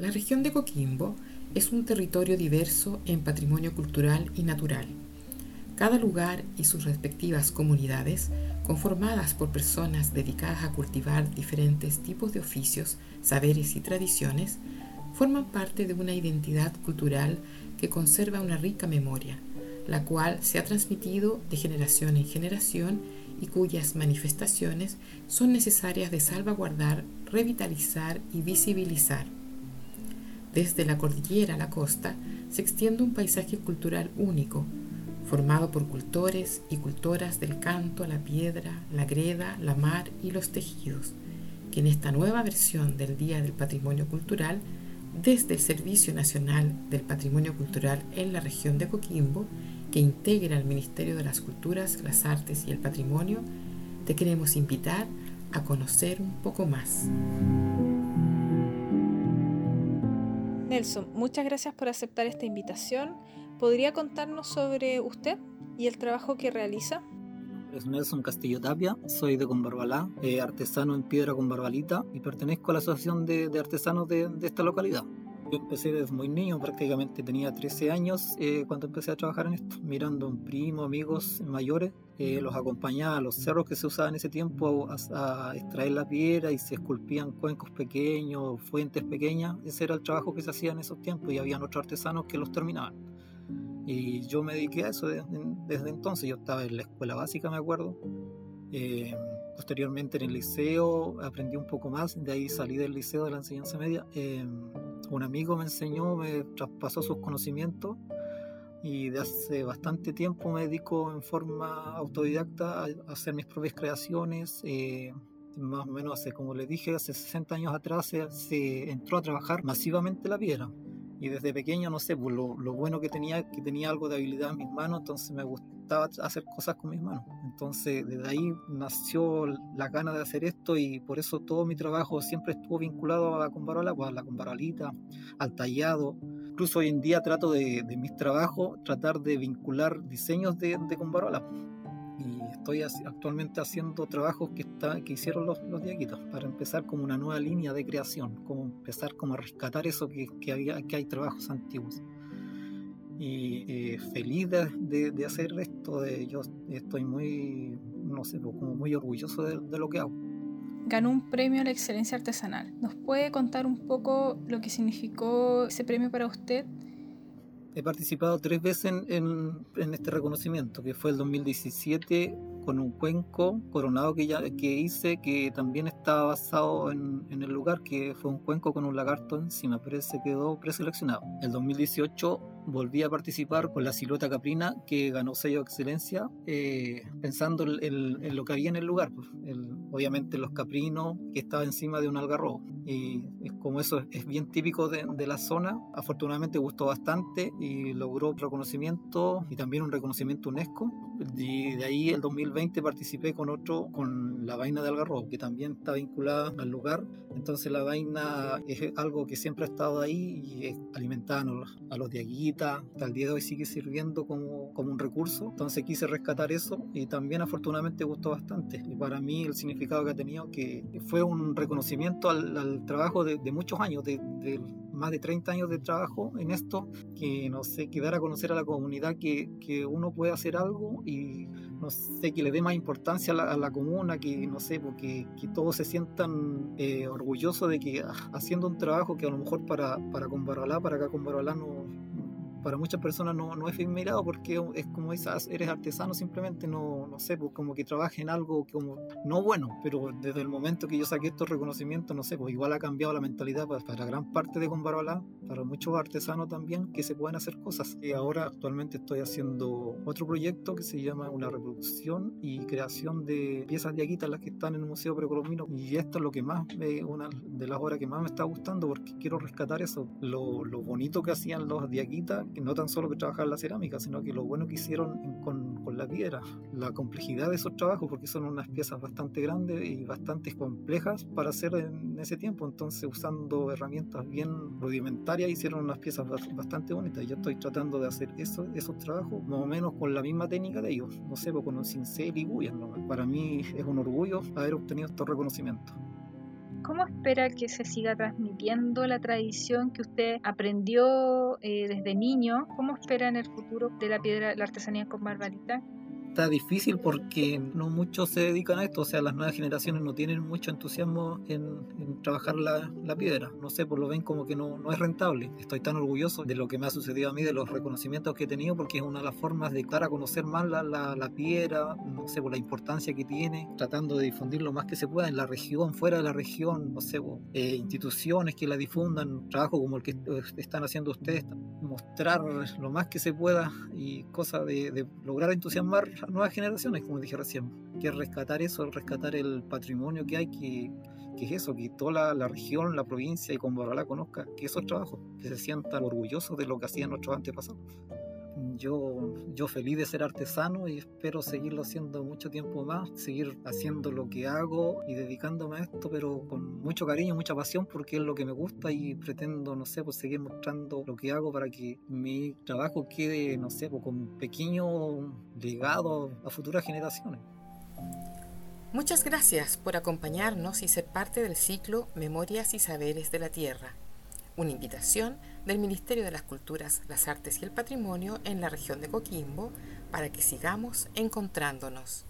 La región de Coquimbo es un territorio diverso en patrimonio cultural y natural. Cada lugar y sus respectivas comunidades, conformadas por personas dedicadas a cultivar diferentes tipos de oficios, saberes y tradiciones, forman parte de una identidad cultural que conserva una rica memoria, la cual se ha transmitido de generación en generación y cuyas manifestaciones son necesarias de salvaguardar, revitalizar y visibilizar. Desde la cordillera a la costa se extiende un paisaje cultural único, formado por cultores y cultoras del canto, la piedra, la greda, la mar y los tejidos, que en esta nueva versión del Día del Patrimonio Cultural, desde el Servicio Nacional del Patrimonio Cultural en la región de Coquimbo, que integra el Ministerio de las Culturas, las Artes y el Patrimonio, te queremos invitar a conocer un poco más. Nelson, muchas gracias por aceptar esta invitación. ¿Podría contarnos sobre usted y el trabajo que realiza? Es Nelson Castillo Tapia, soy de Conbarbalá, eh, artesano en piedra con barbalita y pertenezco a la Asociación de, Artesanos de, esta localidad. Yo empecé desde muy niño, prácticamente tenía 13 años eh, cuando empecé a trabajar en esto, mirando a un primo, amigos mayores, eh, los acompañaba a los cerros que se usaban en ese tiempo a, extraer la piedra y se esculpían cuencos pequeños, fuentes pequeñas. Ese era el trabajo que se hacía en esos tiempos y habían otros artesanos que los terminaban. Y yo me dediqué a eso desde, entonces. Yo estaba en la escuela básica, me acuerdo. Eh, posteriormente en el liceo aprendí un poco más, de ahí salí del liceo de la enseñanza media un amigo me enseñó, me traspasó sus conocimientos y de hace bastante tiempo me dedico en forma autodidacta a hacer mis propias creaciones. Eh, más o menos hace, como le dije, hace 60 años atrás se, entró a trabajar masivamente la piedra. Y desde pequeño, no sé, pues lo, lo, bueno que tenía, que tenía algo de habilidad en mis manos, entonces me gustaba hacer cosas con mis manos. Entonces, desde ahí nació la gana de hacer esto y por eso todo mi trabajo siempre estuvo vinculado a la combarola, pues a la combarolita, al tallado. Incluso hoy en día trato de, de mis trabajos, tratar de vincular diseños de, de combarola. Estoy actualmente haciendo trabajos que, está, que hicieron los, los diaguitos para empezar como una nueva línea de creación, como empezar como a rescatar eso que, que, había, que hay trabajos antiguos y eh, feliz de, de, hacer esto. De, yo estoy muy, no sé, pues, como muy orgulloso de, de, lo que hago. Ganó un premio a la excelencia artesanal. ¿Nos puede contar un poco lo que significó ese premio para usted? He participado tres veces en, en, en este reconocimiento, que fue el 2017 con un cuenco coronado que, ya, que hice, que también estaba basado en, en, el lugar, que fue un cuenco con un lagarto encima, pero ese quedó preseleccionado. El 2018 volví a participar con la silueta caprina que ganó sello de excelencia, eh, pensando en, lo que había en el lugar. Pues, obviamente los caprinos que estaba encima de un algarrobo. Y es como eso es bien típico de, de, la zona, afortunadamente gustó bastante y logró reconocimiento y también un reconocimiento UNESCO. Y de ahí el 2020 participé con otro, con la vaina de algarrobo, que también está vinculada al lugar. Entonces la vaina es algo que siempre ha estado ahí y es alimentada a los de aquí hasta el día de hoy sigue sirviendo como, como un recurso. Entonces quise rescatar eso y también afortunadamente gustó bastante. Y para mí el significado que ha tenido que fue un reconocimiento al, trabajo de, muchos años, de, de, más de 30 años de trabajo en esto, que no sé, que dar a conocer a la comunidad que, que uno puede hacer algo y no sé, que le dé más importancia a la, comuna, que no sé, porque que todos se sientan eh, orgullosos de que ah, haciendo un trabajo que a lo mejor para, para Combarolá, para acá Combarolá no, para muchas personas no, no es mirado porque es como esas, eres artesano simplemente, no, no sé, pues como que trabaja en algo como no bueno, pero desde el momento que yo saqué estos reconocimientos, no sé, pues igual ha cambiado la mentalidad para, para gran parte de Combarbalá, para muchos artesanos también, que se pueden hacer cosas. Y ahora actualmente estoy haciendo otro proyecto que se llama una reproducción y creación de piezas de las que están en el Museo Precolombino, y esto es lo que más, una de las obras que más me está gustando porque quiero rescatar eso, lo, lo bonito que hacían los diaguitas que no tan solo que trabajaban la cerámica, sino que lo bueno que hicieron con, con, la piedra, la complejidad de esos trabajos, porque son unas piezas bastante grandes y bastante complejas para hacer en ese tiempo, entonces usando herramientas bien rudimentarias hicieron unas piezas bastante bonitas. Yo estoy tratando de hacer eso, esos trabajos más o menos con la misma técnica de ellos, no sé, pues con un cincel y guyas. Para mí es un orgullo haber obtenido estos reconocimientos. ¿Cómo espera que se siga transmitiendo la tradición que usted aprendió eh, desde niño? ¿Cómo espera en el futuro de la piedra, la artesanía con barbarita? Está difícil porque no muchos se dedican a esto, o sea, las nuevas generaciones no tienen mucho entusiasmo en, trabajar la, la, piedra, no sé, por lo ven como que no, no, es rentable. Estoy tan orgulloso de lo que me ha sucedido a mí, de los reconocimientos que he tenido, porque es una de las formas de dar a conocer más la, la, la piedra, no sé, por la importancia que tiene, tratando de difundir lo más que se pueda en la región, fuera de la región, no sé, eh, instituciones que la difundan, trabajo como el que están haciendo ustedes, mostrar lo más que se pueda y cosas de, de lograr entusiasmar nuevas generaciones, como dije recién, que rescatar eso, rescatar el patrimonio que hay, que, que es eso, que toda la, región, la provincia y la conozca, que eso es trabajo, que se sientan orgullosos de lo que hacían nuestros antepasados yo, yo feliz de ser artesano y espero seguirlo haciendo mucho tiempo más, seguir haciendo lo que hago y dedicándome a esto, pero con mucho cariño, mucha pasión, porque es lo que me gusta y pretendo, no sé, pues seguir mostrando lo que hago para que mi trabajo quede, no sé, pues con pequeño legado a futuras generaciones. Muchas gracias por acompañarnos y ser parte del ciclo Memorias y Saberes de la Tierra una invitación del Ministerio de las Culturas, las Artes y el Patrimonio en la región de Coquimbo para que sigamos encontrándonos.